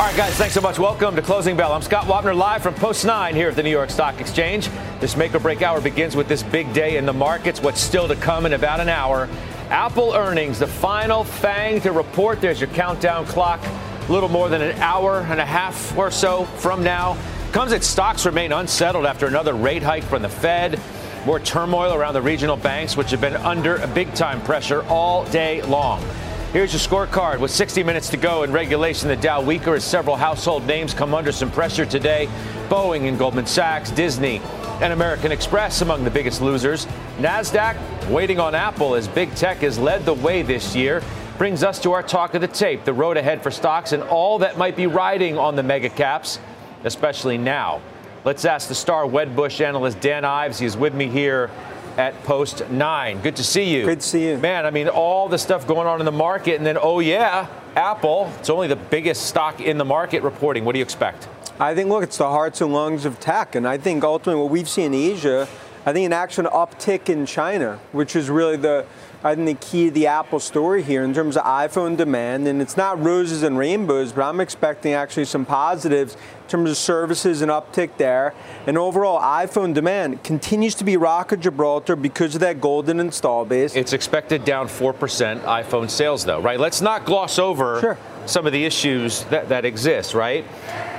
All right, guys, thanks so much. Welcome to Closing Bell. I'm Scott Wapner, live from Post 9 here at the New York Stock Exchange. This make or break hour begins with this big day in the markets. What's still to come in about an hour? Apple earnings, the final FANG to report. There's your countdown clock. A little more than an hour and a half or so from now. Comes that stocks remain unsettled after another rate hike from the Fed. More turmoil around the regional banks, which have been under big time pressure all day long. Here's your scorecard with 60 minutes to go in regulation. The Dow weaker as several household names come under some pressure today. Boeing and Goldman Sachs, Disney, and American Express among the biggest losers. NASDAQ waiting on Apple as big tech has led the way this year. Brings us to our talk of the tape, the road ahead for stocks and all that might be riding on the mega caps, especially now. Let's ask the star Wedbush analyst Dan Ives. He is with me here at Post 9. Good to see you. Good to see you. Man, I mean, all the stuff going on in the market, and then, oh, yeah, Apple, it's only the biggest stock in the market reporting. What do you expect? I think, look, it's the hearts and lungs of tech. And I think ultimately what we've seen in Asia, I think an actual uptick in China, which is really the I think the key to the Apple story here in terms of iPhone demand, and it's not roses and rainbows, but I'm expecting actually some positives in terms of services and uptick there. And overall, iPhone demand continues to be rock of Gibraltar because of that golden install base. It's expected down 4% iPhone sales, though, right? Let's not gloss over sure. some of the issues that, that exist, right?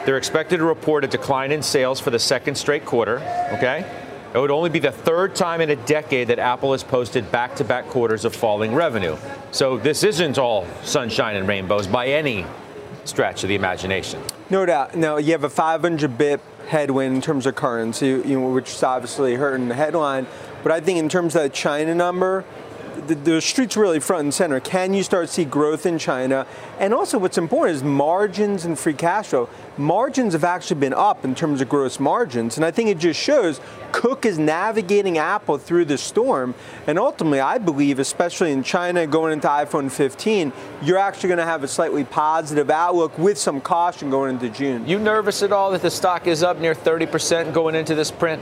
They're expected to report a decline in sales for the second straight quarter, okay? It would only be the third time in a decade that Apple has posted back to back quarters of falling revenue. So this isn't all sunshine and rainbows by any stretch of the imagination. No doubt. Now, you have a 500 bip headwind in terms of currency, you know, which is obviously hurting the headline. But I think in terms of that China number, the, the street's really front and center. Can you start to see growth in China? And also, what's important is margins and free cash flow. Margins have actually been up in terms of gross margins, and I think it just shows Cook is navigating Apple through the storm. And ultimately, I believe, especially in China going into iPhone 15, you're actually going to have a slightly positive outlook with some caution going into June. You nervous at all that the stock is up near 30% going into this print?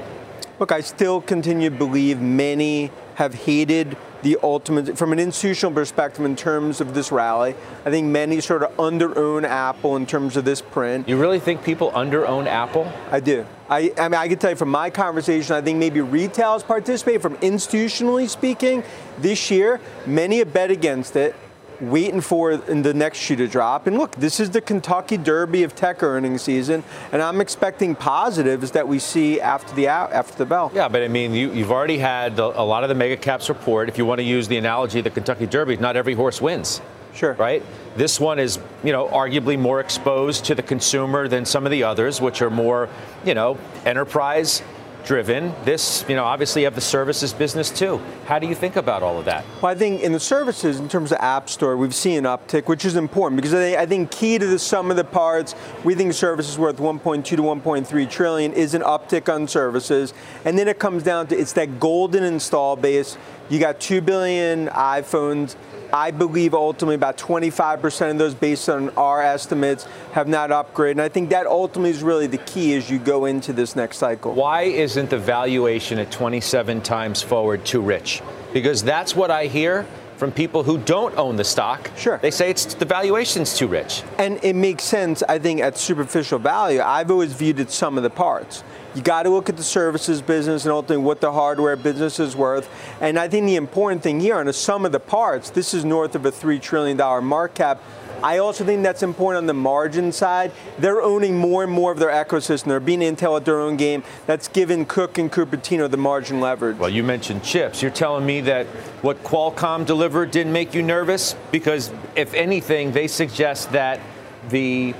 Look, I still continue to believe many have hated the ultimate, from an institutional perspective, in terms of this rally. I think many sort of under own Apple in terms of this print. You really think people under own Apple? I do. I, I mean, I can tell you from my conversation, I think maybe retail has participated. From institutionally speaking, this year, many have bet against it waiting for the next shoe to drop. And look, this is the Kentucky Derby of tech earnings season, and I'm expecting positives that we see after the after the bell. Yeah, but I mean, you, have already had a lot of the mega caps report. If you want to use the analogy of the Kentucky Derby, not every horse wins. Sure. Right? This one is, you know, arguably more exposed to the consumer than some of the others, which are more, you know, enterprise driven. This, you know, obviously you have the services business too. How do you think about all of that? Well, I think in the services, in terms of App Store, we've seen an uptick, which is important because I think key to the sum of the parts, we think services worth 1.2 to 1.3 trillion is an uptick on services, and then it comes down to it's that golden install base. You got 2 billion iPhones I believe ultimately about 25% of those, based on our estimates, have not upgraded. And I think that ultimately is really the key as you go into this next cycle. Why isn't the valuation at 27 times forward too rich? Because that's what I hear from people who don't own the stock. Sure. They say it's the valuation's too rich. And it makes sense, I think, at superficial value. I've always viewed it some of the parts. You got to look at the services business and ultimately what the hardware business is worth. And I think the important thing here on the sum of the parts, this is north of a $3 trillion market cap. I also think that's important on the margin side. They're owning more and more of their ecosystem. They're being Intel at their own game. That's given Cook and Cupertino the margin leverage. Well, you mentioned chips. You're telling me that what Qualcomm delivered didn't make you nervous? Because if anything, they suggest that the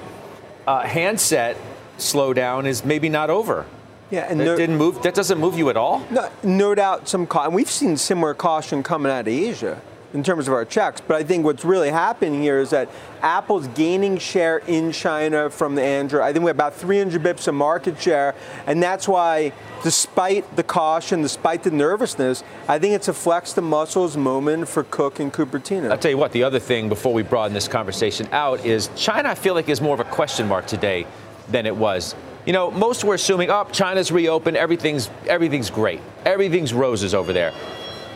uh, handset slowdown is maybe not over. Yeah, and that no, didn't move. That doesn't move you at all. No, no doubt, some caution. We've seen similar caution coming out of Asia. in terms of our checks. But I think what's really happening here is that Apple's gaining share in China from the Android. I think we have about 300 bips of market share, and that's why, despite the caution, despite the nervousness, I think it's a flex the muscles moment for Cook and Cupertino. I'll tell you what, the other thing before we broaden this conversation out is China, I feel like, is more of a question mark today than it was. You know, most were assuming, oh, China's reopened, everything's everything's great, everything's roses over there.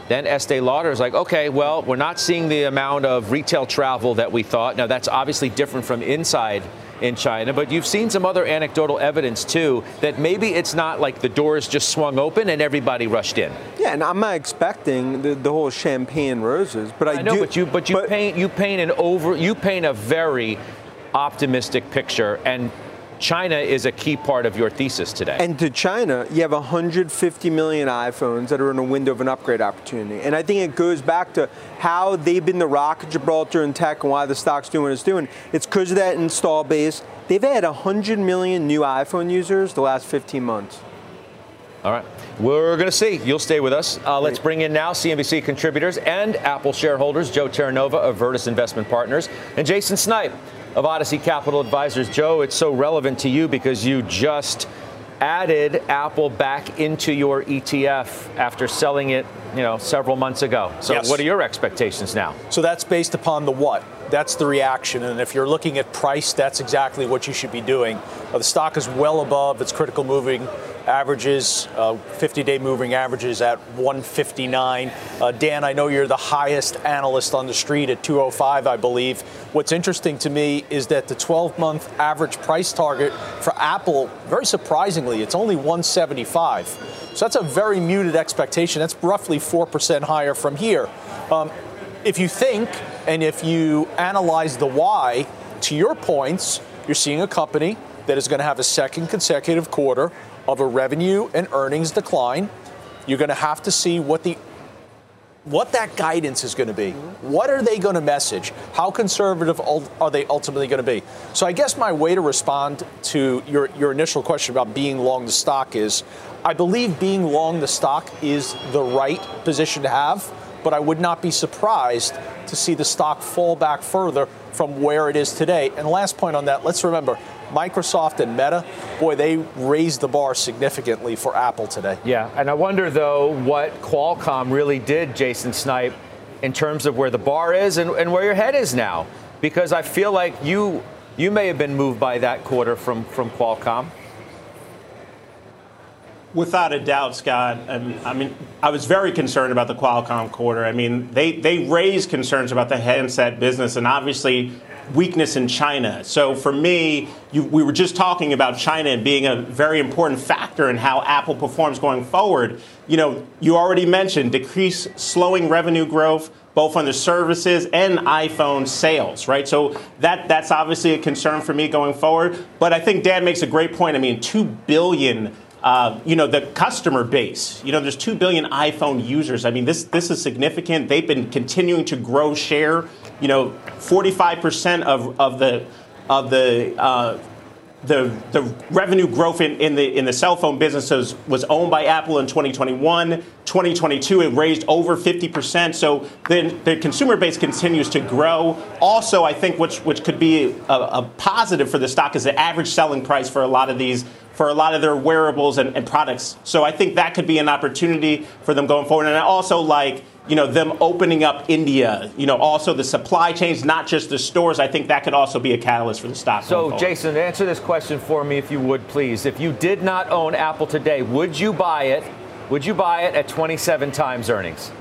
Then Estee Lauder is like, okay, well, we're not seeing the amount of retail travel that we thought. Now, that's obviously different from inside in China, but you've seen some other anecdotal evidence too that maybe it's not like the doors just swung open and everybody rushed in. Yeah, and I'm not expecting the, the whole champagne roses, but I, I know, do. but you but you paint you paint an over you paint a very optimistic picture and China is a key part of your thesis today. And to China, you have 150 million iPhones that are in a window of an upgrade opportunity. And I think it goes back to how they've been the rock of Gibraltar in tech and why the stock's doing what it's doing. It's because of that install base. They've had 100 million new iPhone users the last 15 months. All right. We're going to see. You'll stay with us. Uh, let's bring in now CNBC contributors and Apple shareholders, Joe Terranova of Virtus Investment Partners and Jason Snipe of Odyssey Capital Advisors. Joe, it's so relevant to you because you just added Apple back into your ETF after selling it, you know, several months ago. So yes. what are your expectations now? So that's based upon the what? That's the reaction. And if you're looking at price, that's exactly what you should be doing. Uh, the stock is well above its critical moving averages, 50-day uh, moving averages at 159. Uh, Dan, I know you're the highest analyst on the street at 205, I believe. What's interesting to me is that the 12-month average price target for Apple, very surprisingly, it's only 175. So that's a very muted expectation. That's roughly 4% higher from here. Um, if you think and if you analyze the why, to your points, you're seeing a company that is going to have a second consecutive quarter of a revenue and earnings decline. You're going to have to see what the what that guidance is going to be. What are they going to message? How conservative are they ultimately going to be? So I guess my way to respond to your, your initial question about being long the stock is I believe being long the stock is the right position to have, but I would not be surprised to see the stock fall back further from where it is today. And last point on that, let's remember Microsoft and Meta, boy, they raised the bar significantly for Apple today. Yeah, and I wonder though what Qualcomm really did, Jason Snipe, in terms of where the bar is and, and where your head is now, because I feel like you you may have been moved by that quarter from from Qualcomm. Without a doubt, Scott. I mean, I was very concerned about the Qualcomm quarter. I mean, they, they raised concerns about the handset business, and obviously weakness in China. So for me, you, we were just talking about China being a very important factor in how Apple performs going forward. You know, you already mentioned decreased slowing revenue growth both on the services and iPhone sales, right? So that that's obviously a concern for me going forward. But I think Dan makes a great point. I mean, two billion. Uh, you know the customer base. You know, there's two billion iPhone users. I mean, this this is significant. They've been continuing to grow share you know, 45% of, of the of the uh, the, the revenue growth in, in, the in the cell phone businesses was owned by Apple in 2021. 2022, it raised over 50%. So the, the consumer base continues to grow. Also, I think which which could be a, a positive for the stock is the average selling price for a lot of these for a lot of their wearables and, and products. So I think that could be an opportunity for them going forward. And I also like you know, them opening up India, you know, also the supply chains, not just the stores. I think that could also be a catalyst for the stock. So, Jason, answer this question for me, if you would, please. If you did not own Apple today, would you buy it? Would you buy it at 27 times earnings?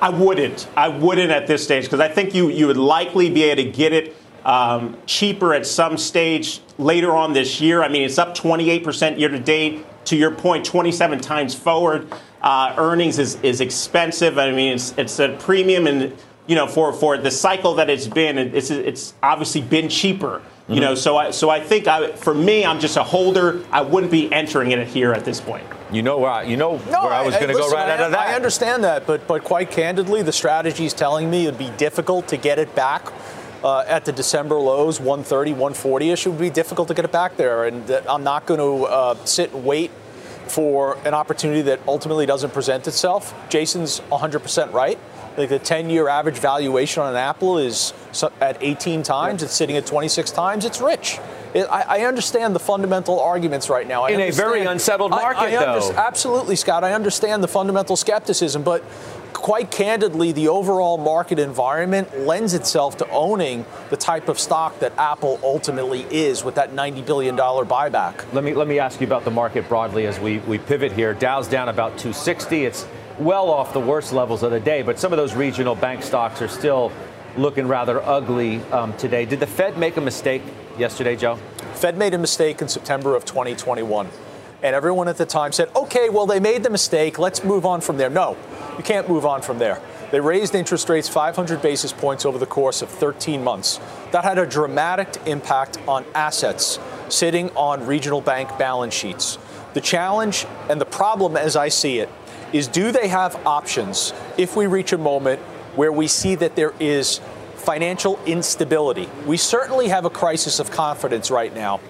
I wouldn't. I wouldn't at this stage because I think you you would likely be able to get it um, cheaper at some stage later on this year. I mean, it's up 28% year to date. To your point, 27 times forward uh, earnings is, is expensive. I mean, it's, it's a premium, and you know, for, for the cycle that it's been, it's, it's obviously been cheaper. You mm-hmm. know, so I so I think I, for me, I'm just a holder. I wouldn't be entering it here at this point. You know where I, you know no, where I was going to go right I, out of that. I understand that, but but quite candidly, the strategy is telling me it'd be difficult to get it back uh, at the December lows, 130, 140 ish. It would be difficult to get it back there, and I'm not going to uh, sit and wait for an opportunity that ultimately doesn't present itself. Jason's 100% right. Like the 10 year average valuation on an Apple is at 18 times, it's sitting at 26 times, it's rich. I, understand the fundamental arguments right now. I In a very unsettled market, I, I though. Absolutely, Scott. I understand the fundamental skepticism, but quite candidly, the overall market environment lends itself to owning the type of stock that Apple ultimately is with that $90 billion buyback. Let me, let me ask you about the market broadly as we, we pivot here. Dow's down about 260. It's well off the worst levels of the day, but some of those regional bank stocks are still looking rather ugly um, today. Did the Fed make a mistake yesterday, Joe? Fed made a mistake in September of 2021. And everyone at the time said, okay, well, they made the mistake. Let's move on from there. No, you can't move on from there. They raised interest rates 500 basis points over the course of 13 months. That had a dramatic impact on assets sitting on regional bank balance sheets. The challenge and the problem, as I see it, is do they have options if we reach a moment where we see that there is financial instability? We certainly have a crisis of confidence right now.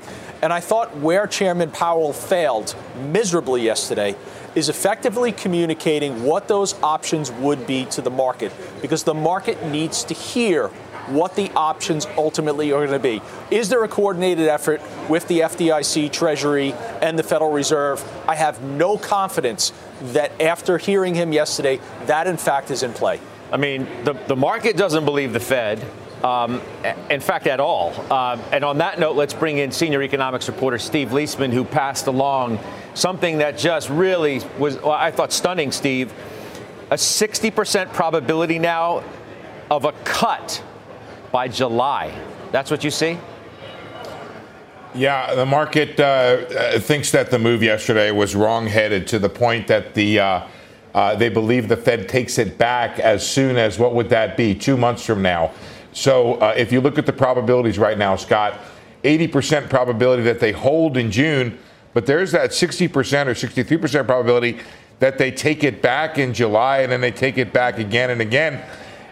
And I thought where Chairman Powell failed miserably yesterday is effectively communicating what those options would be to the market because the market needs to hear what the options ultimately are going to be. Is there a coordinated effort with the FDIC, Treasury, and the Federal Reserve? I have no confidence that after hearing him yesterday, that in fact is in play. I mean, the, the market doesn't believe the Fed. Um, in fact, at all. Uh, and on that note, let's bring in senior economics reporter Steve Liesman, who passed along something that just really was, well, I thought, stunning, Steve. A 60% probability now of a cut by July. That's what you see? Yeah, the market uh, uh thinks that the move yesterday was wrong-headed to the point that the uh, uh, they believe the Fed takes it back as soon as what would that be? Two months from now. So uh, if you look at the probabilities right now, Scott, 80% probability that they hold in June but there's that 60% or 63% probability that they take it back in July and then they take it back again and again.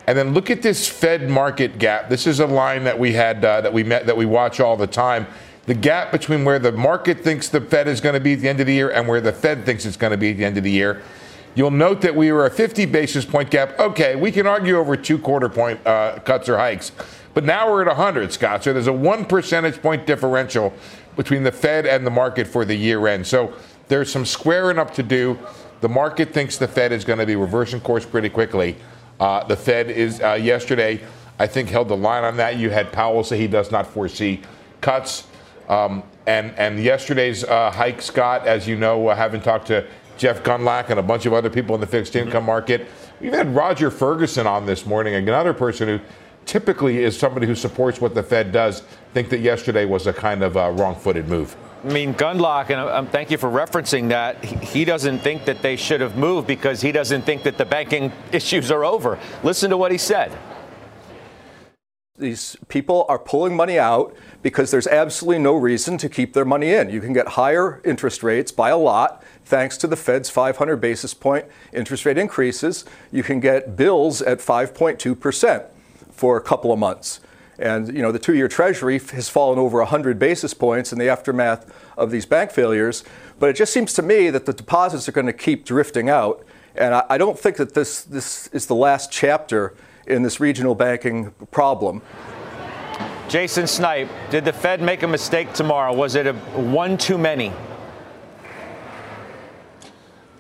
And then look at this Fed market gap. This is a line that we had uh, that we met that we watch all the time. The gap between where the market thinks the Fed is going to be at the end of the year and where the Fed thinks it's going to be at the end of the year. You'll note that we were a 50 basis point gap. Okay, we can argue over two quarter point uh, cuts or hikes, but now we're at 100, Scott. So there's a one percentage point differential between the Fed and the market for the year end. So there's some squaring up to do. The market thinks the Fed is going to be reversing course pretty quickly. Uh, the Fed is uh, yesterday, I think, held the line on that. You had Powell say he does not foresee cuts. Um, and, and yesterday's uh, hike, Scott, as you know, uh, having talked to Jeff Gundlach and a bunch of other people in the fixed income mm-hmm. market, we've had Roger Ferguson on this morning, another person who typically is somebody who supports what the Fed does, think that yesterday was a kind of uh, wrong-footed move. I mean, Gundlach, and um, thank you for referencing that. He doesn't think that they should have moved because he doesn't think that the banking issues are over. Listen to what he said. These people are pulling money out because there's absolutely no reason to keep their money in. You can get higher interest rates by a lot thanks to the Fed's 500 basis point interest rate increases. You can get bills at 5.2 percent for a couple of months. And you know the two-year Treasury has fallen over 100 basis points in the aftermath of these bank failures. But it just seems to me that the deposits are going to keep drifting out, and I, I don't think that this this is the last chapter in this regional banking problem. Jason Snipe, did the Fed make a mistake tomorrow? Was it a one too many?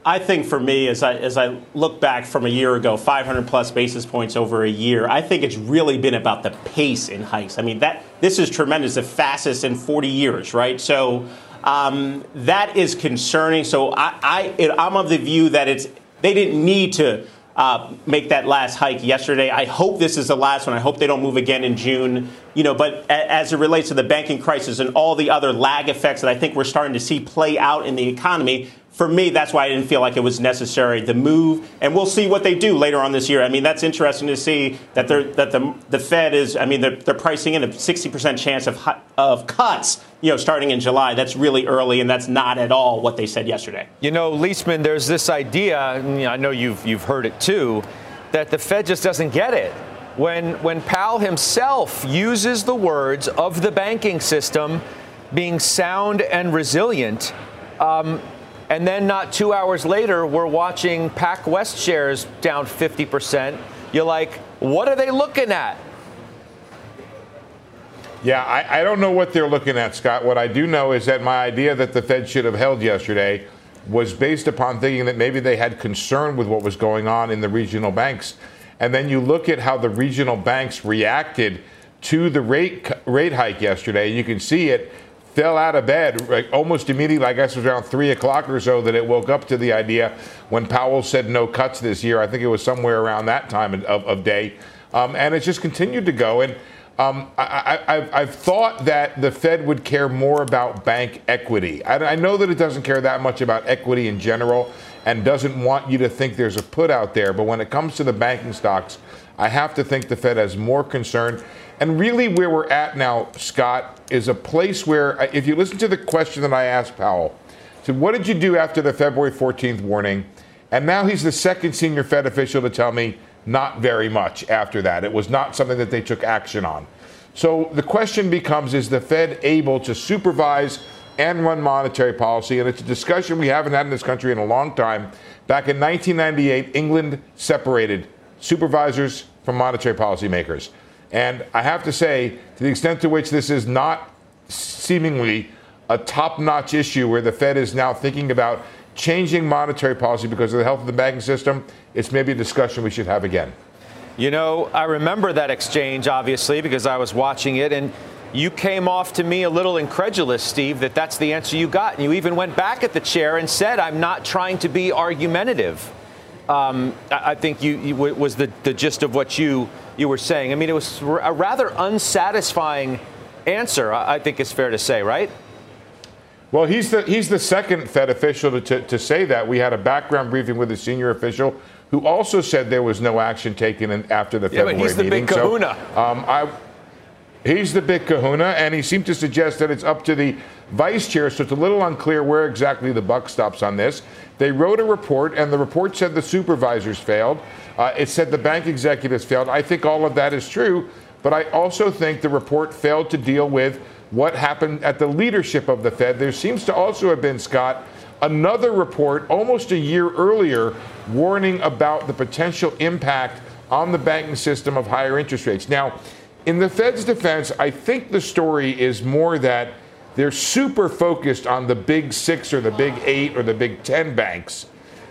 I think for me, as I as I look back from a year ago, 500 plus basis points over a year, I think it's really been about the pace in hikes. I mean, that this is tremendous, the fastest in 40 years, right? So um, that is concerning. So I, I I'm of the view that it's they didn't need to uh, make that last hike yesterday. I hope this is the last one. I hope they don't move again in June. You know, but as it relates to the banking crisis and all the other lag effects that I think we're starting to see play out in the economy, for me, that's why I didn't feel like it was necessary to move. And we'll see what they do later on this year. I mean, that's interesting to see that they're, that the the Fed is. I mean, they're, they're pricing in a 60% chance of of cuts. You know, starting in July. That's really early, and that's not at all what they said yesterday. You know, Liesman, there's this idea. I know you've you've heard it too, that the Fed just doesn't get it. When when Powell himself uses the words of the banking system being sound and resilient. Um, And then not two hours later, we're watching PacWest shares down 50%. You're like, what are they looking at? Yeah, I, I, don't know what they're looking at, Scott. What I do know is that my idea that the Fed should have held yesterday was based upon thinking that maybe they had concern with what was going on in the regional banks. And then you look at how the regional banks reacted to the rate rate hike yesterday. You can see it fell out of bed like almost immediately. I guess it was around three o'clock or so that it woke up to the idea when Powell said no cuts this year. I think it was somewhere around that time of, of day, um, and it's just continued to go. And um, I, have thought that the Fed would care more about bank equity. I, I, know that it doesn't care that much about equity in general and doesn't want you to think there's a put out there. But when it comes to the banking stocks, I have to think the Fed has more concern. And really, where we're at now, Scott, is a place where, if you listen to the question that I asked Powell, said, What did you do after the February 14th warning? And now he's the second senior Fed official to tell me not very much after that. It was not something that they took action on. So the question becomes is the Fed able to supervise and run monetary policy? And it's a discussion we haven't had in this country in a long time. Back in 1998, England separated supervisors from monetary policy makers. And I have to say, to the extent to which this is not seemingly a top notch issue where the Fed is now thinking about changing monetary policy because of the health of the banking system, it's maybe a discussion we should have again. You know, I remember that exchange, obviously, because I was watching it, and you came off to me a little incredulous, Steve, that that's the answer you got. And you even went back at the chair and said, I'm not trying to be argumentative. Um, I think you, you, was the, the gist of what you, you were saying. I mean, it was a rather unsatisfying answer, I think it's fair to say, right? Well, he's the, he's the second Fed official to, to, to say that. We had a background briefing with a senior official who also said there was no action taken in, after the yeah, February but he's the meeting. big kahuna. So, um, I, he's the big kahuna, and he seemed to suggest that it's up to the vice chair, so it's a little unclear where exactly the buck stops on this. They wrote a report, and the report said the supervisors failed. Uh, it said the bank executives failed. I think all of that is true, but I also think the report failed to deal with what happened at the leadership of the Fed. There seems to also have been, Scott, another report almost a year earlier warning about the potential impact on the banking system of higher interest rates. Now, in the Fed's defense, I think the story is more that they're super focused on the big six or the big eight or the big 10 banks.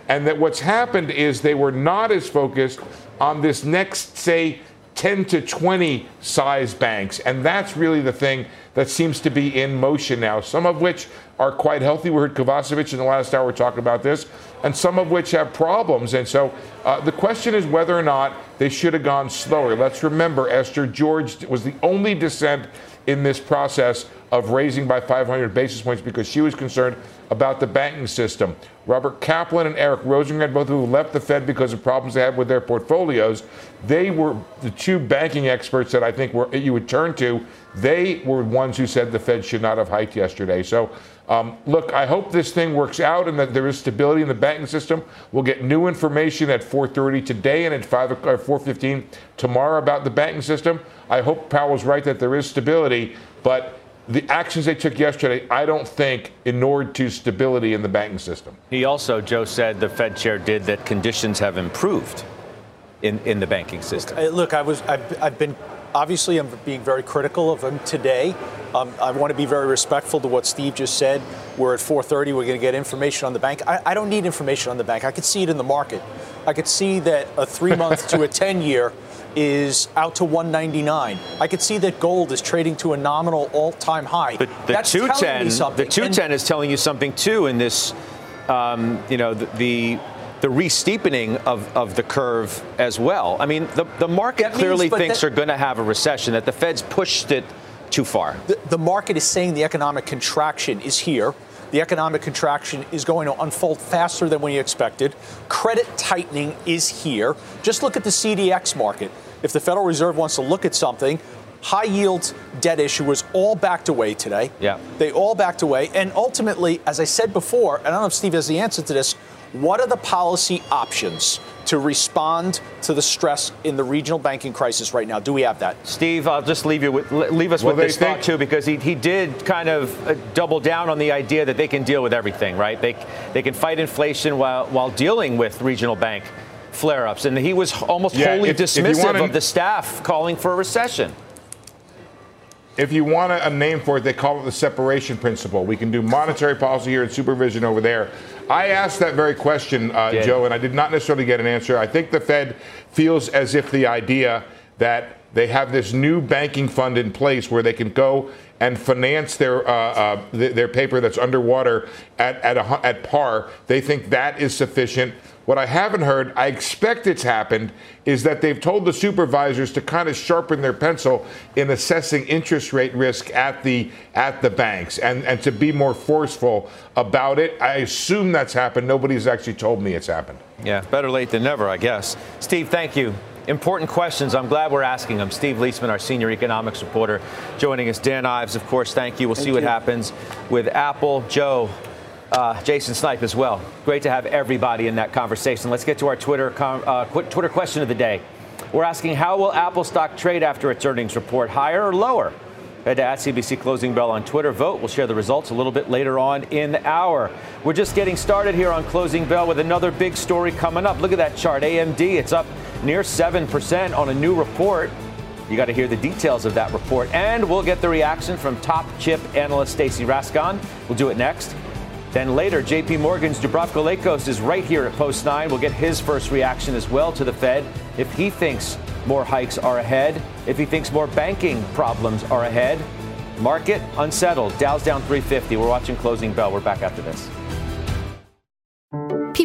And that what's happened is they were not as focused on this next, say, 10 to 20 size banks. And that's really the thing that seems to be in motion now, some of which are quite healthy. We heard Kovacevich in the last hour talk about this, and some of which have problems. And so uh, the question is whether or not they should have gone slower. Let's remember Esther George was the only dissent in this process of raising by 500 basis points because she was concerned about the banking system. Robert Kaplan and Eric Rosengren, both of who left the Fed because of problems they had with their portfolios, they were the two banking experts that I think were, you would turn to. They were ones who said the Fed should not have hiked yesterday. So, um, look, I hope this thing works out and that there is stability in the banking system. We'll get new information at 4:30 today and at 5 or 4:15 tomorrow about the banking system. I hope Powell's right that there is stability, but the actions they took yesterday, I don't think, inured to stability in the banking system. He also, Joe said, the Fed chair did that conditions have improved in, in the banking system. Look, look I was, I've, I've, been, obviously, I'm being very critical of him today. Um, I want to be very respectful to what Steve just said. We're at 4:30. We're going to get information on the bank. I, I don't need information on the bank. I could see it in the market. I could see that a three-month to a 10-year is out to 199. I could see that gold is trading to a nominal all-time high. The, the That's 210, the 210 and, is telling you something too in this, um, you know, the, the the re-steepening of, of the curve as well. I mean, the, the market means, clearly thinks that, are going to have a recession, that the Fed's pushed it too far. The, the market is saying the economic contraction is here. The economic contraction is going to unfold faster than we expected. Credit tightening is here. Just look at the CDX market if the Federal Reserve wants to look at something, high yield debt issuers all backed away today. Yeah. They all backed away. And ultimately, as I said before, and I don't know if Steve has the answer to this, what are the policy options? to respond to the stress in the regional banking crisis right now? Do we have that? Steve, I'll just leave you with leave us well, with this thought too, because he, he did kind of uh, double down on the idea that they can deal with everything, right? They they can fight inflation while while dealing with regional bank flare-ups, and he was almost yeah, wholly if, dismissive if wanna, of the staff calling for a recession. If you want a name for it, they call it the separation principle. We can do monetary policy here and supervision over there. I asked that very question, uh. Joe, and I did not necessarily get an answer. I think the Fed feels as if the idea that they have this new banking fund in place where they can go and finance their uh, uh, their paper that's underwater at at, a, at par. They think that is sufficient. What I haven't heard, I expect it's happened, is that they've told the supervisors to kind of sharpen their pencil in assessing interest rate risk at the at the banks and, and to be more forceful about it. I assume that's happened. Nobody's actually told me it's happened. Yeah, better late than never, I guess. Steve, thank you. Important questions. I'm glad we're asking them. Steve Liesman, our senior economics reporter, joining us. Dan Ives, of course, thank you. We'll thank see what happens with Apple. Joe, uh, Jason Snipe as well. Great to have everybody in that conversation. Let's get to our Twitter uh, Twitter question of the day. We're asking how will Apple stock trade after its earnings report, higher or lower? Head to at CNBC Closing Bell on Twitter. Vote. We'll share the results a little bit later on in the hour. We're just getting started here on Closing Bell with another big story coming up. Look at that chart. AMD, it's up near 7% on a new report. You got to hear the details of that report. And we'll get the reaction from top chip analyst Stacy Rasgon. We'll do it next. Then later, JP Morgan's Dubravko Lakos is right here at Post 9. We'll get his first reaction as well to the Fed if he thinks more hikes are ahead, if he thinks more banking problems are ahead. Market unsettled. Dow's down 350. We're watching Closing Bell. We're back after this.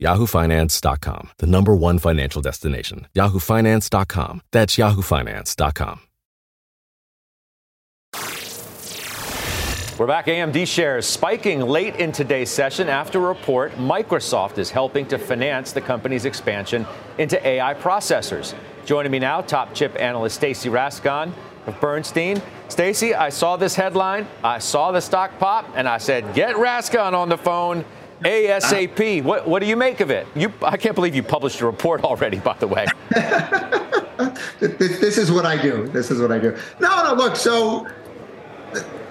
yahoofinance.com, the number one financial destination. yahoofinance.com. That's yahoofinance.com. We're back. AMD shares spiking late in today's session after a report Microsoft is helping to finance the company's expansion into AI processors. Joining me now, top chip analyst Stacy Rasgon of Bernstein. Stacy, I saw this headline, I saw the stock pop, and I said, get Rasgon on the phone ASAP. What, what do you make of it? You, I can't believe you published a report already, by the way. this, this is what I do. This is what I do. No, no, look, so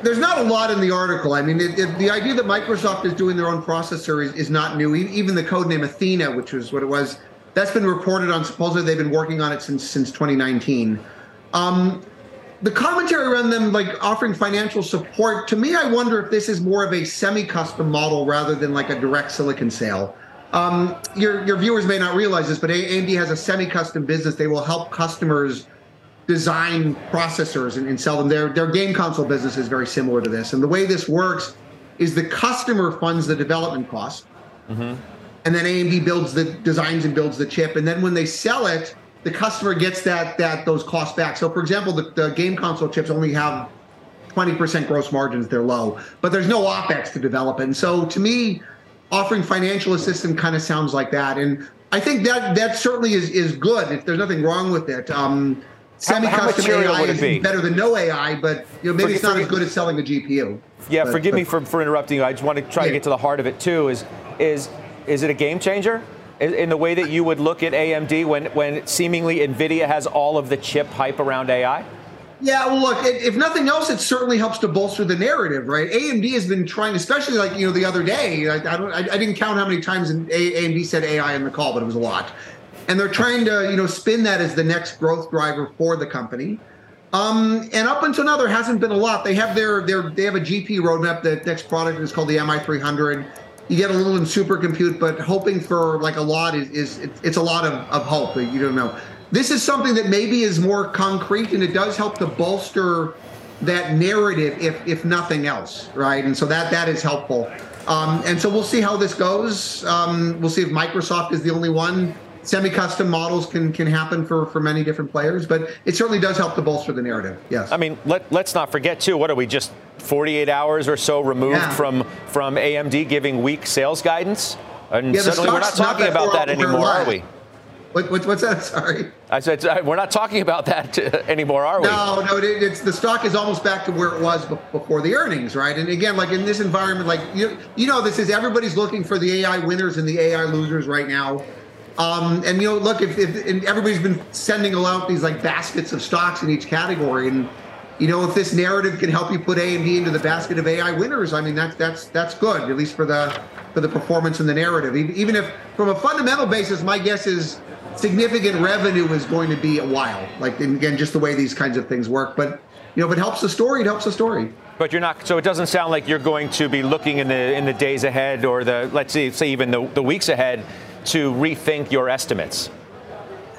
there's not a lot in the article. I mean, it, it, the idea that Microsoft is doing their own processor is, is not new. Even the code name Athena, which was what it was, that's been reported on. Supposedly, they've been working on it since since 2019. Um, the commentary around them like offering financial support to me i wonder if this is more of a semi-custom model rather than like a direct silicon sale. Um, your, your viewers may not realize this but amd has a semi-custom business. They will help customers design processors and, and sell them. Their, their game console business is very similar to this. And the way this works is the customer funds the development cost. Mm-hmm. and then amd builds the designs and builds the chip. And then when they sell it the customer gets that that those costs back. So, for example, the, the game console chips only have 20% gross margins; they're low, but there's no opex to develop it. And so, to me, offering financial assistance kind of sounds like that. And I think that that certainly is is good. If there's nothing wrong with it. Um, semi-custom AI is be? better than no AI, but you know maybe it's not as good as selling a GPU. Yeah, but, forgive but, me for, for interrupting you. I just want to try yeah. to get to the heart of it too. Is is is it a game changer? In the way that you would look at AMD when, when seemingly NVIDIA has all of the chip hype around AI? Yeah, well, look, if nothing else, it certainly helps to bolster the narrative, right? AMD has been trying, especially like you know the other day. I, I don't, I, I, didn't count how many times AMD said AI in the call, but it was a lot. And they're trying to you know spin that as the next growth driver for the company. Um, and up until now, there hasn't been a lot. They have their their they have a GP roadmap. The next product is called the MI300 you get a little in supercompute, but hoping for like a lot is, is it's a lot of, of hope. You don't know. This is something that maybe is more concrete and it does help to bolster that narrative, if if nothing else, right? And so that that is helpful. Um, and so we'll see how this goes. Um, we'll see if Microsoft is the only one semi-custom models can can happen for for many different players, but it certainly does help to bolster the narrative. Yes. I mean, let let's not forget too. What are we just 48 hours or so removed yeah. from from AMD giving weak sales guidance? And yeah, suddenly we're not talking not about that anymore, are we? What, what, what's that? Sorry. I said we're not talking about that anymore, are we? No, no. It, it's the stock is almost back to where it was before the earnings, right? And again, like in this environment, like you, you know, this is everybody's looking for the AI winners and the AI losers right now. Um, and you know, look, if, if everybody's been sending out these like baskets of stocks in each category, and you know, if this narrative can help you put AMD into the basket of AI winners, I mean, that's that's that's good, at least for the for the performance and the narrative. Even if, from a fundamental basis, my guess is significant revenue is going to be a while. Like again, just the way these kinds of things work. But you know, if it helps the story, it helps the story. But you're not. So it doesn't sound like you're going to be looking in the in the days ahead or the let's see, say even the, the weeks ahead to rethink your estimates?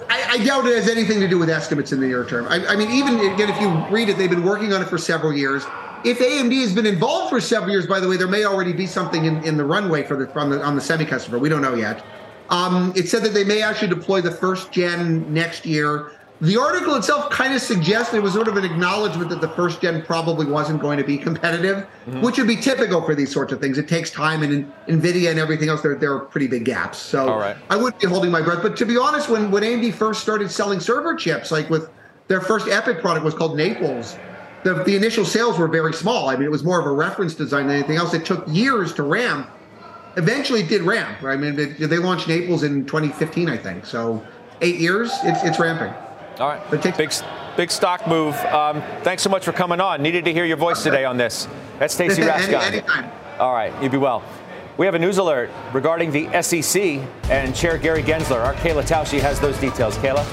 I, I, doubt it has anything to do with estimates in the near term. I, I, mean, even again, if you read it, they've been working on it for several years. If AMD has been involved for several years, by the way, there may already be something in, in the runway for the, from the on the semi-customer. We don't know yet. Um, it said that they may actually deploy the first gen next year. The article itself kind of suggests it was sort of an acknowledgement that the first gen probably wasn't going to be competitive, mm-hmm. which would be typical for these sorts of things. It takes time, and in NVIDIA and everything else, there, there are pretty big gaps. So I wouldn't be holding my breath. But to be honest, when, when AMD first started selling server chips, like with their first EPYC product was called Naples, the, the initial sales were very small. I mean, it was more of a reference design than anything else. It took years to ramp. Eventually, it did ramp. Right? I mean, it, they launched Naples in 2015, I think. So eight years, it's, it's ramping. All right. Big, big stock move. Um, thanks so much for coming on. Needed to hear your voice today on this. That's Stacy Rasgon. Anytime. All right. You be well. We have a news alert regarding the SEC and Chair Gary Gensler. Our Kayla Tausche has those details. Kayla?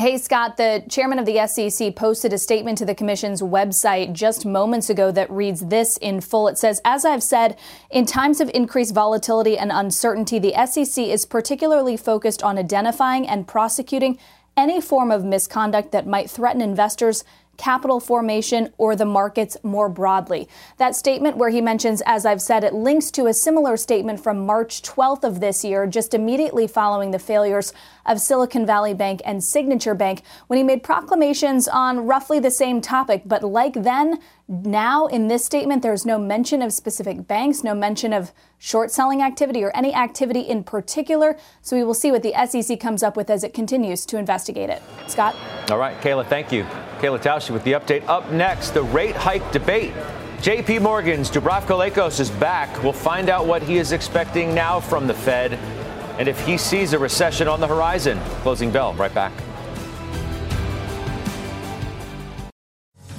Hey, Scott, the chairman of the SEC posted a statement to the commission's website just moments ago that reads this in full. It says, As I've said, in times of increased volatility and uncertainty, the SEC is particularly focused on identifying and prosecuting any form of misconduct that might threaten investors capital formation, or the markets more broadly. That statement, where he mentions, as I've said, it links to a similar statement from March 12th of this year, just immediately following the failures of Silicon Valley Bank and Signature Bank, when he made proclamations on roughly the same topic. But like then, now in this statement, there's no mention of specific banks, no mention of short selling activity or any activity in particular. So we will see what the SEC comes up with as it continues to investigate it. Scott? All right, Kayla, thank you. Kayla Tausche with the update. Up next, the rate hike debate. JP Morgan's Dubravko Lakos is back. We'll find out what he is expecting now from the Fed and if he sees a recession on the horizon. Closing bell, right back.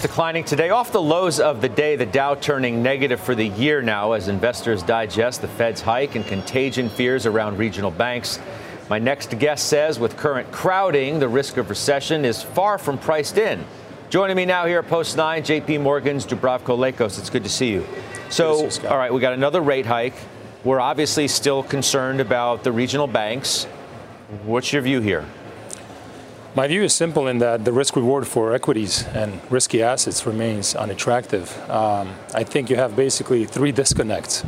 Stocks declining today off the lows of the day. The Dow turning negative for the year now as investors digest the Fed's hike and contagion fears around regional banks. My next guest says with current crowding, the risk of recession is far from priced in. Joining me now here at Post 9, JP Morgan's Dubravko Lakos. It's good to see you. So, all right, we got another rate hike. We're obviously still concerned about the regional banks. What's your view here? My view is simple in that the risk reward for equities and risky assets remains unattractive. Um, I think you have basically three disconnects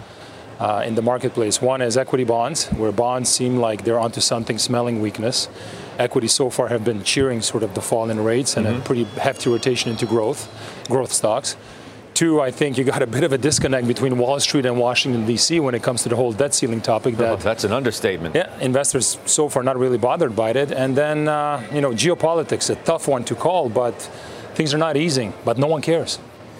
uh, in the marketplace. One is equity bonds, where bonds seem like they're onto something smelling weakness. Equities so far have been cheering sort of the fall in rates and mm-hmm. a pretty hefty rotation into growth, growth stocks. Two, I think you got a bit of a disconnect between Wall Street and Washington, D.C. when it comes to the whole debt ceiling topic. That, oh, that's an understatement. Yeah, investors so far not really bothered by it. And then, uh, you know, geopolitics, a tough one to call, but things are not easing, but no one cares.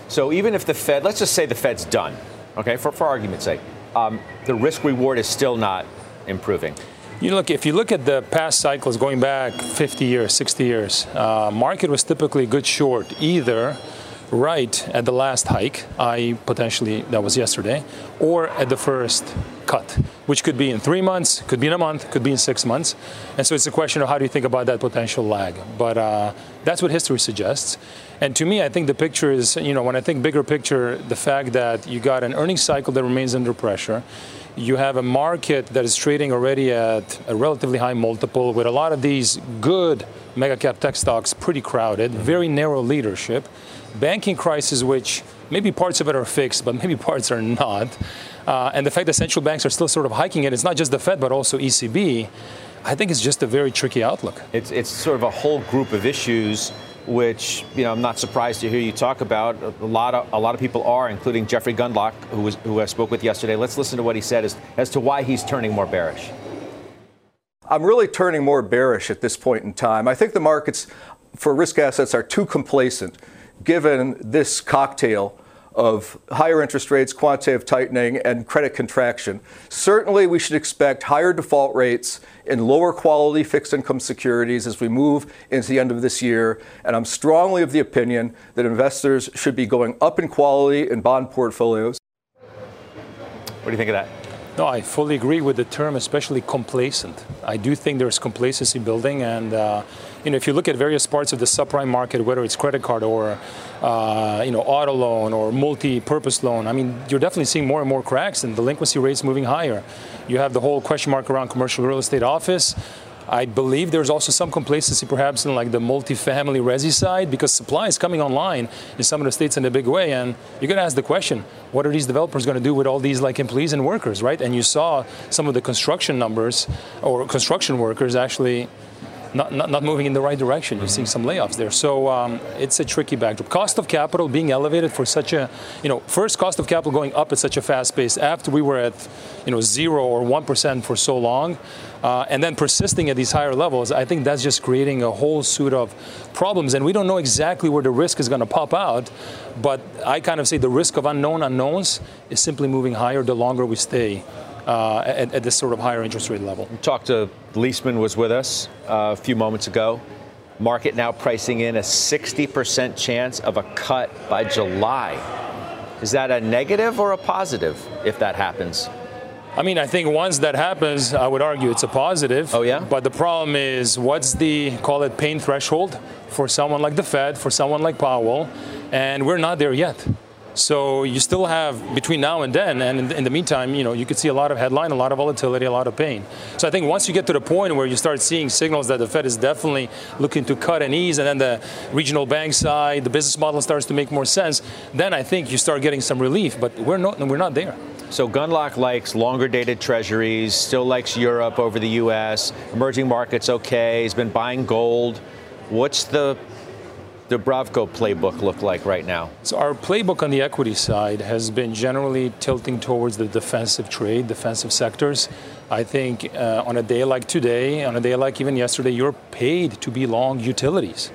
So even if the Fed, let's just say the Fed's done, okay, for, for argument's sake, um, the risk reward is still not improving. You look, if you look at the past cycles going back 50 years, 60 years, uh, market was typically good short, either right at the last hike, i.e., potentially that was yesterday, or at the first cut, which could be in three months, could be in a month, could be in six months. And so it's a question of how do you think about that potential lag. But uh, that's what history suggests. And to me, I think the picture is, you know, when I think bigger picture, the fact that you got an earnings cycle that remains under pressure, you have a market that is trading already at a relatively high multiple with a lot of these good mega cap tech stocks pretty crowded, very narrow leadership banking crisis, which maybe parts of it are fixed, but maybe parts are not, uh, and the fact that central banks are still sort of hiking it, it's not just the Fed, but also ECB, I think it's just a very tricky outlook. It's, it's sort of a whole group of issues which you know I'm not surprised to hear you talk about. A lot of a lot of people are, including Jeffrey Gundlach, who was who I spoke with yesterday. Let's listen to what he said as, as to why he's turning more bearish. I'm really turning more bearish at this point in time. I think the markets for risk assets are too complacent given this cocktail of higher interest rates, quantitative tightening, and credit contraction. Certainly, we should expect higher default rates in lower quality fixed income securities as we move into the end of this year. And I'm strongly of the opinion that investors should be going up in quality in bond portfolios. What do you think of that? No, I fully agree with the term, especially complacent. I do think there's complacency building, and uh, you know, if you look at various parts of the subprime market, whether it's credit card or uh, you know auto loan or multi-purpose loan, I mean, you're definitely seeing more and more cracks and delinquency rates moving higher. You have the whole question mark around commercial real estate office. I believe there's also some complacency perhaps in like the multifamily resi side because supply is coming online in some of the states in a big way. And you're going to ask the question, what are these developers going to do with all these like employees and workers, right? And you saw some of the construction numbers or construction workers actually not, not, not, moving in the right direction. You're seeing some layoffs there. So um, it's a tricky backdrop. Cost of capital being elevated for such a, you know, first cost of capital going up at such a fast pace after we were at, you know, zero or 1% for so long, uh, and then persisting at these higher levels, I think that's just creating a whole suite of problems. And we don't know exactly where the risk is going to pop out, but I kind of say the risk of unknown unknowns is simply moving higher the longer we stay uh, at, at, this sort of higher interest rate level. We talked to Liesman was with us uh, a few moments ago. Market now pricing in a 60% chance of a cut by July. Is that a negative or a positive if that happens? I mean, I think once that happens, I would argue it's a positive. Oh, yeah? But the problem is, what's the, call it, pain threshold for someone like the Fed, for someone like Powell? And we're not there yet. So you still have between now and then, and in, the meantime, you know, you could see a lot of headline, a lot of volatility, a lot of pain. So I think once you get to the point where you start seeing signals that the Fed is definitely looking to cut and ease, and then the regional bank side, the business model starts to make more sense, then I think you start getting some relief. But we're not, we're not there. So Gundlach likes longer dated treasuries, still likes Europe over the U.S. Emerging markets, okay. He's been buying gold. What's the Dubravko playbook look like right now? So our playbook on the equity side has been generally tilting towards the defensive trade, defensive sectors. I think uh, on a day like today, on a day like even yesterday, you're paid to be long utilities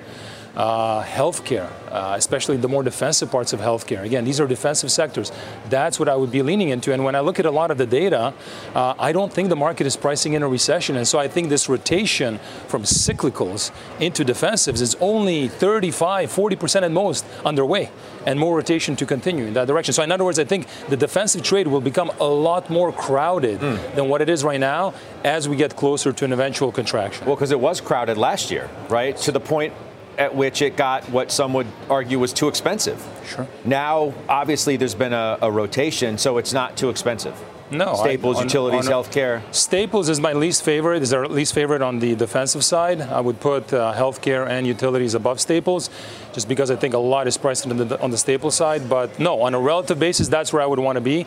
uh, healthcare, uh, especially the more defensive parts of healthcare. Again, these are defensive sectors. That's what I would be leaning into. And when I look at a lot of the data, uh, I don't think the market is pricing in a recession. And so I think this rotation from cyclicals into defensives is only 35, 40% at most underway, and more rotation to continue in that direction. So, in other words, I think the defensive trade will become a lot more crowded mm. than what it is right now as we get closer to an eventual contraction. Well, because it was crowded last year, right? To the point at which it got what some would argue was too expensive. Sure. Now, obviously, there's been a, a rotation, so it's not too expensive. No. Staples, I, on, utilities, on, healthcare. Staples is my least favorite. Is our least favorite on the defensive side. I would put uh, healthcare and utilities above Staples, just because I think a lot is priced on the, on the Staples side. But no, on a relative basis, that's where I would want to be.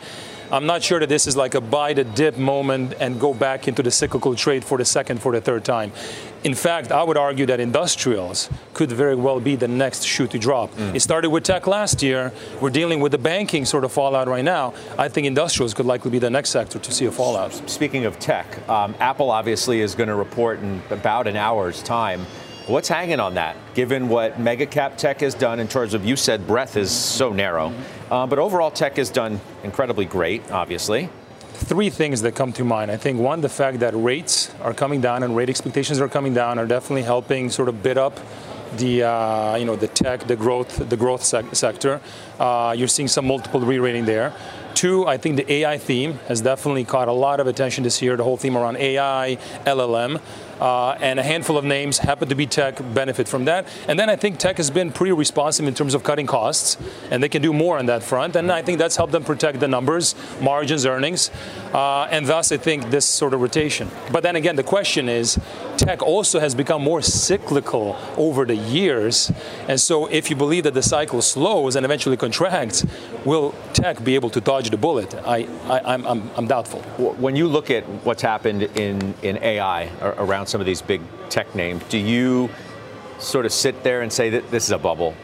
I'm not sure that this is like a buy the dip moment and go back into the cyclical trade for the second, for the third time. In fact, I would argue that industrials could very well be the next shoe to drop. Mm. It started with tech last year. We're dealing with the banking sort of fallout right now. I think industrials could likely be the next sector to see a fallout. Speaking of tech, um, Apple obviously is going to report in about an hour's time. What's hanging on that, given what mega cap tech has done in terms of, you said breadth is so narrow, uh, but overall tech has done incredibly great, obviously. Three things that come to mind. I think one, the fact that rates are coming down and rate expectations are coming down are definitely helping sort of bid up the uh, you know the tech, the growth, the growth sec- sector. Uh, you're seeing some multiple re-rating there. Two, I think the AI theme has definitely caught a lot of attention this year. The whole theme around AI, LLM uh, and a handful of names happen to be tech benefit from that. And then I think tech has been pretty responsive in terms of cutting costs, and they can do more on that front. And I think that's helped them protect the numbers, margins, earnings, uh, and thus I think this sort of rotation. But then again, the question is, tech also has become more cyclical over the years, and so if you believe that the cycle slows and eventually contracts, will tech be able to dodge the bullet? I, I I'm, I'm, I'm doubtful. When you look at what's happened in in AI around some of these big tech names, do you sort of sit there and say that this is a bubble?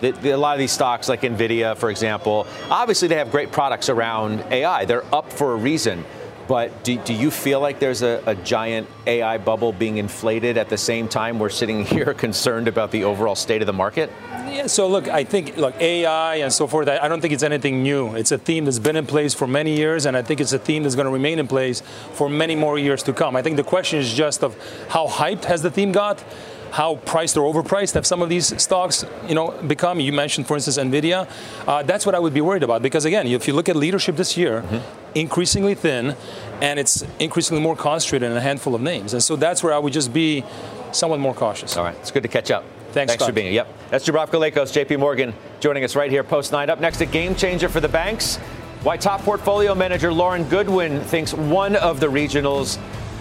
That a lot of these stocks, like Nvidia, for example, obviously they have great products around AI. They're up for a reason. But do, do you feel like there's a, a, giant AI bubble being inflated at the same time we're sitting here concerned about the overall state of the market? Yeah, so look, I think look AI and so forth. I don't think it's anything new. It's a theme that's been in place for many years, and I think it's a theme that's going to remain in place for many more years to come. I think the question is just of how hyped has the theme got how priced or overpriced have some of these stocks, you know, become. You mentioned, for instance, Nvidia. Uh, that's what I would be worried about because again, if you look at leadership this year, mm-hmm. increasingly thin, and it's increasingly more concentrated in a handful of names, and so that's where I would just be somewhat more cautious. All right, it's good to catch up. Thanks, Thanks for being here. Yep, that's Dubravko Lakos, J.P. Morgan, joining us right here post nine. Up next, a game changer for the banks. Why top portfolio manager Lauren Goodwin thinks one of the regionals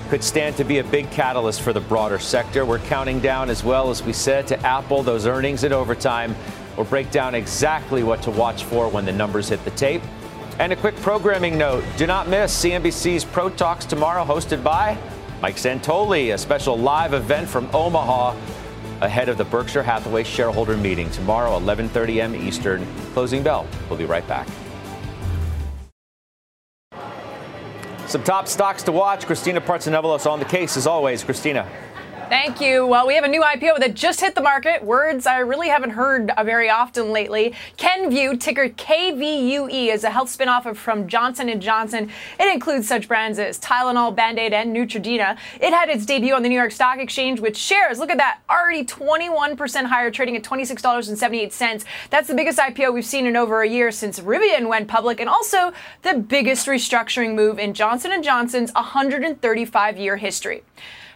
could stand to be a big catalyst for the broader sector. We're counting down, as well as we said, to Apple, those earnings in overtime. We'll break down exactly what to watch for when the numbers hit the tape. And a quick programming note do not miss CNBC's Pro Talks tomorrow, hosted by Mike Santoli, a special live event from Omaha ahead of the Berkshire Hathaway shareholder meeting tomorrow, 11:30 a.m. Eastern. Closing bell. We'll be right back. Some top stocks to watch. Christina Partsinevelos on the case as always. Christina. Thank you. Well, we have a new IPO that just hit the market. Words I really haven't heard very often lately. Kenvue, ticker KVUE, is a health spinoff of from Johnson & Johnson. It includes such brands as Tylenol, Band-Aid, and Neutrogena. It had its debut on the New York Stock Exchange with shares. Look at that, already 21% higher, trading at $26.78. That's the biggest IPO we've seen in over a year since Rivian went public, and also the biggest restructuring move in Johnson & Johnson's 135-year history.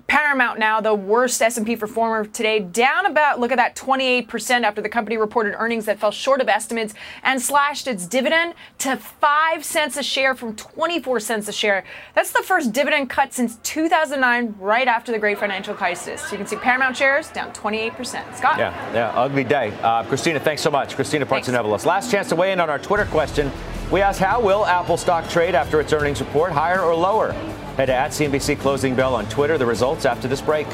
Paramount now, the worst S&P performer today, down about, look at that, 28% after the company reported earnings that fell short of estimates and slashed its dividend to 5 cents a share from 24 cents a share. That's the first dividend cut since 2009, right after the great financial crisis. So you can see Paramount shares down 28%. Scott? Yeah, yeah, ugly day. Uh, Christina, thanks so much. Christina Partsinevelos. Last chance to weigh in on our Twitter question. We asked how will Apple stock trade after its earnings report, higher or lower? Head to at CNBC Closing Bell on Twitter. The results after this break.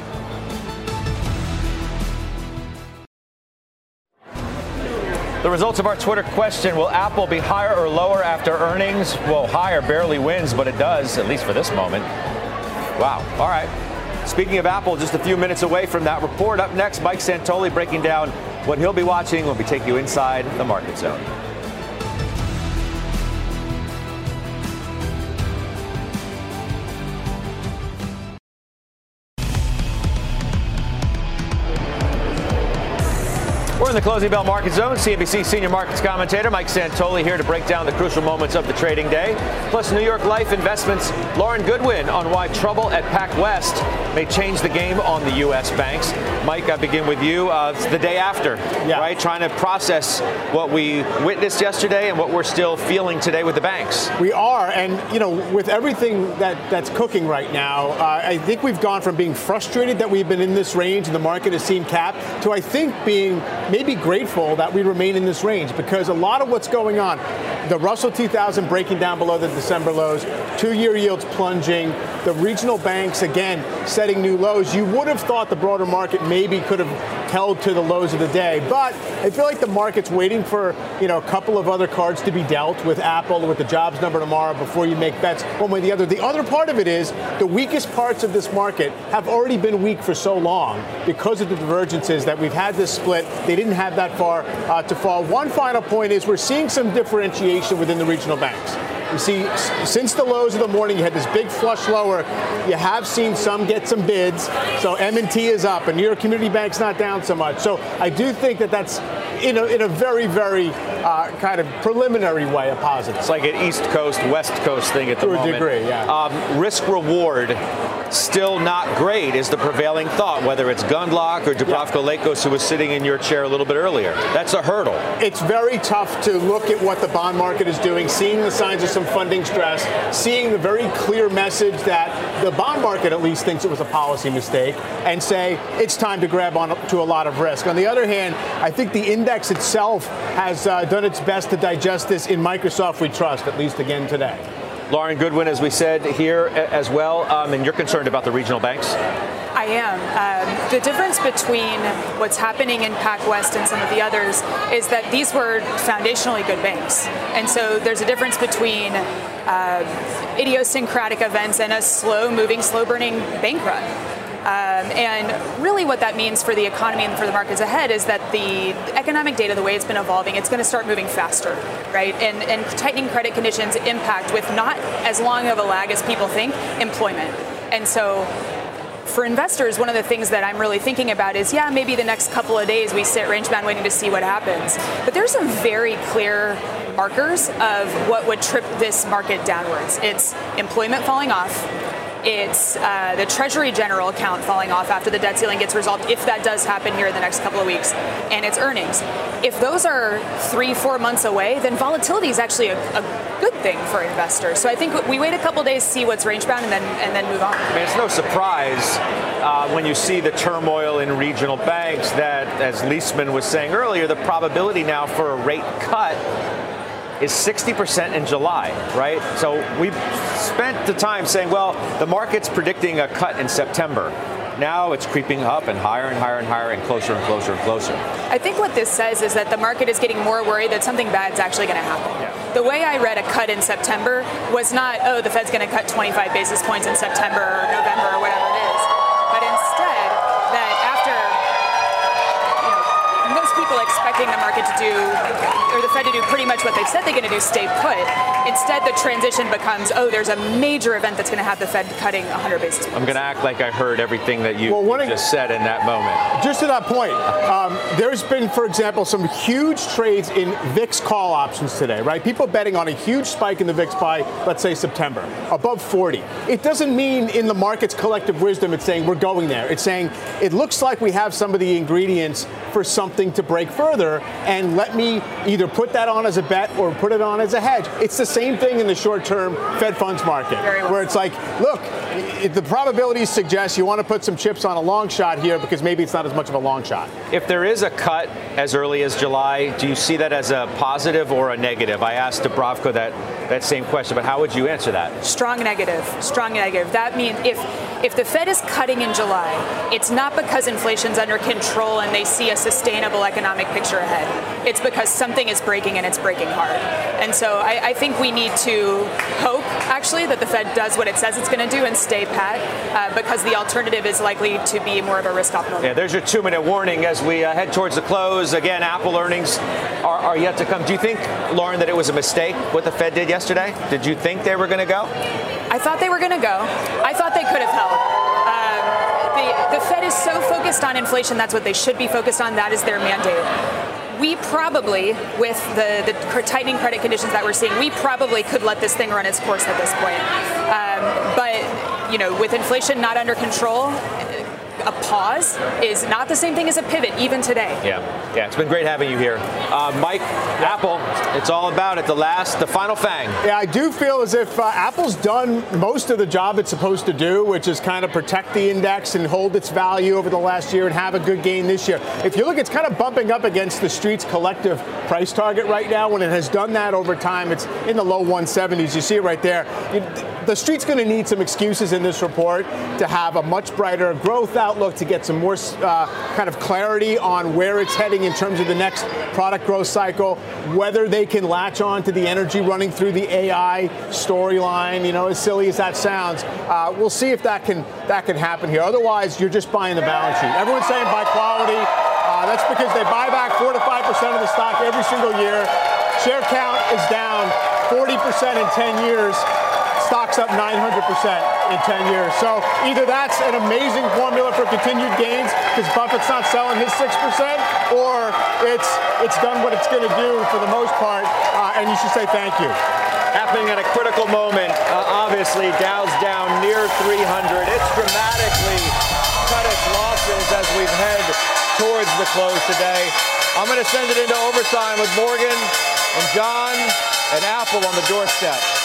The results of our Twitter question Will Apple be higher or lower after earnings? Well, higher barely wins, but it does, at least for this moment. Wow. All right. Speaking of Apple, just a few minutes away from that report. Up next, Mike Santoli breaking down what he'll be watching when we take you inside the market zone. In the closing bell market zone. CNBC senior markets commentator Mike Santoli here to break down the crucial moments of the trading day. Plus, New York Life Investments Lauren Goodwin on why trouble at PacWest may change the game on the U.S. banks. Mike, I begin with you. Uh, it's the day after, yeah. right? Trying to process what we witnessed yesterday and what we're still feeling today with the banks. We are, and you know, with everything that that's cooking right now, uh, I think we've gone from being frustrated that we've been in this range and the market has seen cap to I think being maybe grateful that we remain in this range because a lot of what's going on, the Russell 2000 breaking down below the December lows, two-year yields plunging, the regional banks again setting new lows. You would have thought the broader market maybe could have held to the lows of the day, but I feel like the market's waiting for you know a couple of other cards to be dealt with Apple with the jobs number tomorrow before you make bets one way or the other. The other part of it is the weakest parts of this market have already been weak for so long because of the divergences that we've had this split. They didn't have that far uh, to fall. One final point is we're seeing some differentiation within the regional banks. You see, since the lows of the morning, you had this big flush lower. You have seen some get some bids. So M&T is up, and New York Community Bank's not down so much. So I do think that that's in a, in a very, very uh, kind of preliminary way a positive. It's like an East Coast, West Coast thing at the to moment. To a degree, yeah. Um, risk reward still not great is the prevailing thought, whether it's Gundlach or Dubravko yeah. Lakos, who was sitting in your chair a little bit earlier. That's a hurdle. It's very tough to look at what the bond market is doing, seeing the signs of some funding stress, seeing the very clear message that the bond market at least thinks it was a policy mistake, and say it's time to grab on to a lot of risk. On the other hand, I think the index itself has uh, done its best to digest this in Microsoft we trust, at least again today. Lauren Goodwin, as we said here as well, um, and you're concerned about the regional banks? I am. Um, the difference between what's happening in PacWest and some of the others is that these were foundationally good banks. And so there's a difference between uh, idiosyncratic events and a slow moving, slow burning bank run. Um, and really, what that means for the economy and for the markets ahead is that the economic data, the way it's been evolving, it's going to start moving faster, right? And, and tightening credit conditions impact, with not as long of a lag as people think, employment. And so for investors, one of the things that I'm really thinking about is, yeah, maybe the next couple of days we sit range bound waiting to see what happens. But there's some very clear markers of what would trip this market downwards. It's employment falling off, it's uh, the Treasury General account falling off after the debt ceiling gets resolved, if that does happen here in the next couple of weeks, and its earnings. If those are three, four months away, then volatility is actually a, a good thing for investors. So I think we wait a couple days, see what's range bound, and then and then move on. I mean, it's no surprise uh, when you see the turmoil in regional banks that, as Liesman was saying earlier, the probability now for a rate cut is 60% in July, right? So we've spent the time saying, well, the market's predicting a cut in September. Now it's creeping up and higher and higher and higher and closer and closer and closer. I think what this says is that the market is getting more worried that something bad is actually going to happen. Yeah. The way I read a cut in September was not, oh, the Fed's going to cut 25 basis points in September or November or whatever people expecting the market to do or the Fed to do pretty much what they've said they're going to do, stay put. Instead, the transition becomes, oh, there's a major event that's going to have the Fed cutting 100 basis points. I'm going to act like I heard everything that you well, just said in that moment. Just to that point, um, there's been, for example, some huge trades in VIX call options today, right? People betting on a huge spike in the VIX by, let's say, September, above 40. It doesn't mean in the market's collective wisdom it's saying we're going there. It's saying it looks like we have some of the ingredients for something to break further, and let me either either put that on as a bet or put it on as a hedge. It's the same thing in the short term Fed funds market, well. where it's like, look, the probabilities suggest you want to put some chips on a long shot here because maybe it's not as much of a long shot. If there is a cut as early as July, do you see that as a positive or a negative? I asked Dubravko that, that same question, but how would you answer that? Strong negative. Strong negative. That means if if the Fed is cutting in July, it's not because inflation's under control and they see a sustainable economic picture ahead. It's because something is breaking and it's breaking hard. And so I, I think we need to hope, actually, that the Fed does what it says it's going to do and stay pat, uh, because the alternative is likely to be more of a risk off Yeah, there's your two minute warning as we uh, head towards the close. Again, Apple earnings are, are yet to come. Do you think, Lauren, that it was a mistake what the Fed did yesterday? Did you think they were going to go? I thought they were going to go. I thought they could have held. Um, the, the Fed is so focused on inflation. That's what they should be focused on. That is their mandate. we probably, with the, the tightening credit conditions that we're seeing, we probably could let this thing run its course at this point. Um, but, you know, with inflation not under control, a pause is not the same thing as a pivot, even today. Yeah, yeah, it's been great having you here, uh, Mike. Apple, it's all about it. The last, the final FAANG. Yeah, I do feel as if uh, Apple's done most of the job it's supposed to do, which is kind of protect the index and hold its value over the last year and have a good gain this year. If you look, it's kind of bumping up against the street's collective price target right now. When it has done that over time, it's in the low 170s. You see it right there. You, the street's going to need some excuses in this report to have a much brighter growth outlook, to get some more uh, kind of clarity on where it's heading in terms of the next product growth cycle, whether they can latch on to the energy running through the AI storyline. You know, as silly as that sounds, uh, we'll see if that can that can happen here. Otherwise, you're just buying the balance sheet. Everyone's saying buy quality. Uh, that's because they buy back four to five percent of the stock every single year. Share count is down 40% in 10 years stock's up 900% in 10 years. So either that's an amazing formula for continued gains because Buffett's not selling his 6%, or it's it's done what it's going to do for the most part, uh, and you should say thank you. Happening at a critical moment. Uh, obviously, Dow's down near 300. It's dramatically cut its losses as we've head towards the close today. I'm going to send it into overtime with Morgan and John and Apple on the doorstep.